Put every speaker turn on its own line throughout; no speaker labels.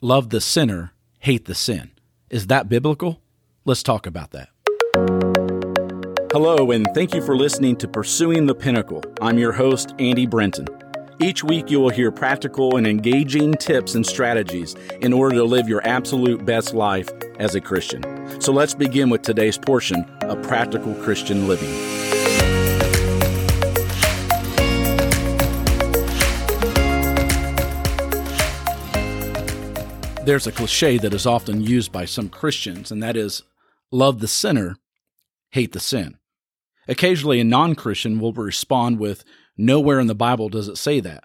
love the sinner, hate the sin. Is that biblical? Let's talk about that. Hello, and thank you for listening to Pursuing the Pinnacle. I'm your host, Andy Brenton. Each week, you will hear practical and engaging tips and strategies in order to live your absolute best life as a Christian. So let's begin with today's portion of Practical Christian Living. There's a cliche that is often used by some Christians, and that is love the sinner, hate the sin. Occasionally, a non Christian will respond with, Nowhere in the Bible does it say that.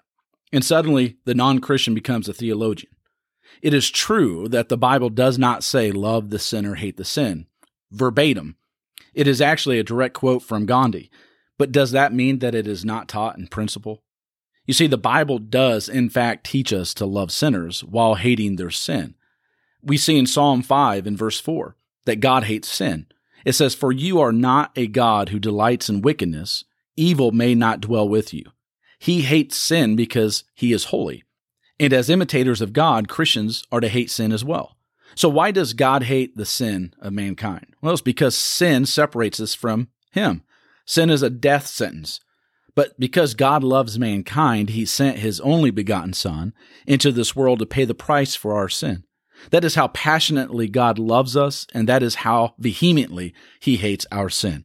And suddenly, the non Christian becomes a theologian. It is true that the Bible does not say, Love the sinner, hate the sin, verbatim. It is actually a direct quote from Gandhi. But does that mean that it is not taught in principle? You see, the Bible does, in fact, teach us to love sinners while hating their sin. We see in Psalm 5 in verse 4 that God hates sin. It says, For you are not a God who delights in wickedness, evil may not dwell with you. He hates sin because he is holy. And as imitators of God, Christians are to hate sin as well. So, why does God hate the sin of mankind? Well, it's because sin separates us from him. Sin is a death sentence. But because God loves mankind, he sent his only begotten Son into this world to pay the price for our sin. That is how passionately God loves us, and that is how vehemently he hates our sin.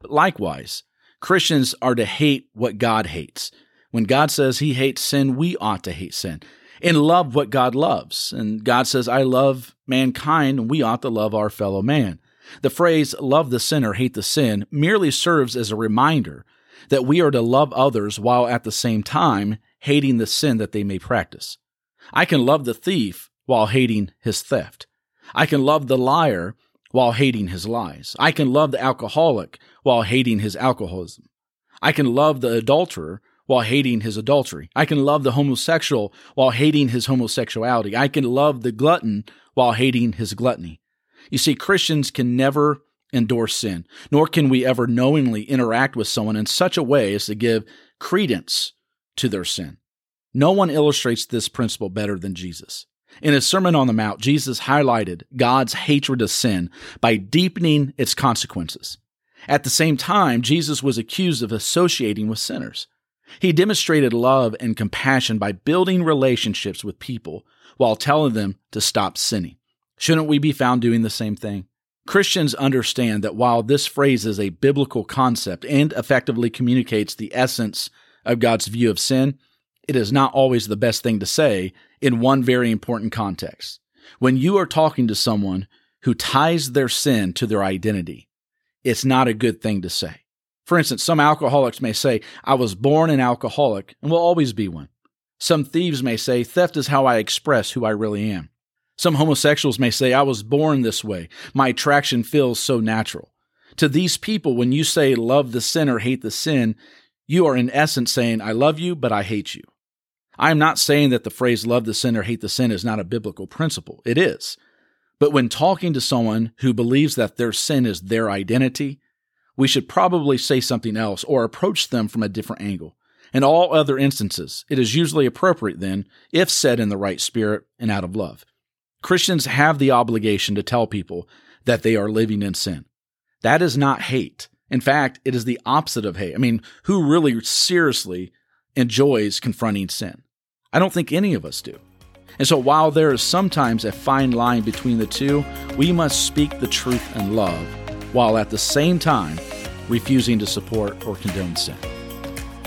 But likewise, Christians are to hate what God hates. When God says he hates sin, we ought to hate sin and love what God loves. And God says, I love mankind, and we ought to love our fellow man. The phrase, love the sinner, hate the sin, merely serves as a reminder that we are to love others while at the same time hating the sin that they may practice. I can love the thief while hating his theft. I can love the liar while hating his lies. I can love the alcoholic while hating his alcoholism. I can love the adulterer while hating his adultery. I can love the homosexual while hating his homosexuality. I can love the glutton while hating his gluttony. You see, Christians can never endorse sin, nor can we ever knowingly interact with someone in such a way as to give credence to their sin. No one illustrates this principle better than Jesus. In his Sermon on the Mount, Jesus highlighted God's hatred of sin by deepening its consequences. At the same time, Jesus was accused of associating with sinners. He demonstrated love and compassion by building relationships with people while telling them to stop sinning. Shouldn't we be found doing the same thing? Christians understand that while this phrase is a biblical concept and effectively communicates the essence of God's view of sin, it is not always the best thing to say in one very important context. When you are talking to someone who ties their sin to their identity, it's not a good thing to say. For instance, some alcoholics may say, I was born an alcoholic and will always be one. Some thieves may say, theft is how I express who I really am. Some homosexuals may say, I was born this way. My attraction feels so natural. To these people, when you say love the sinner, hate the sin, you are in essence saying, I love you, but I hate you. I am not saying that the phrase love the sinner, hate the sin is not a biblical principle. It is. But when talking to someone who believes that their sin is their identity, we should probably say something else or approach them from a different angle. In all other instances, it is usually appropriate then if said in the right spirit and out of love. Christians have the obligation to tell people that they are living in sin. That is not hate. In fact, it is the opposite of hate. I mean, who really seriously enjoys confronting sin? I don't think any of us do. And so, while there is sometimes a fine line between the two, we must speak the truth in love while at the same time refusing to support or condone sin.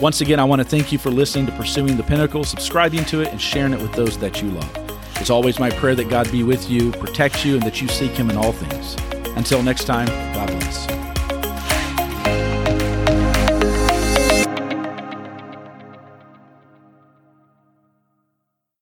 Once again, I want to thank you for listening to Pursuing the Pinnacle, subscribing to it, and sharing it with those that you love. It's always my prayer that God be with you, protect you, and that you seek Him in all things. Until next time, God bless.